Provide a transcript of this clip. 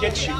get you.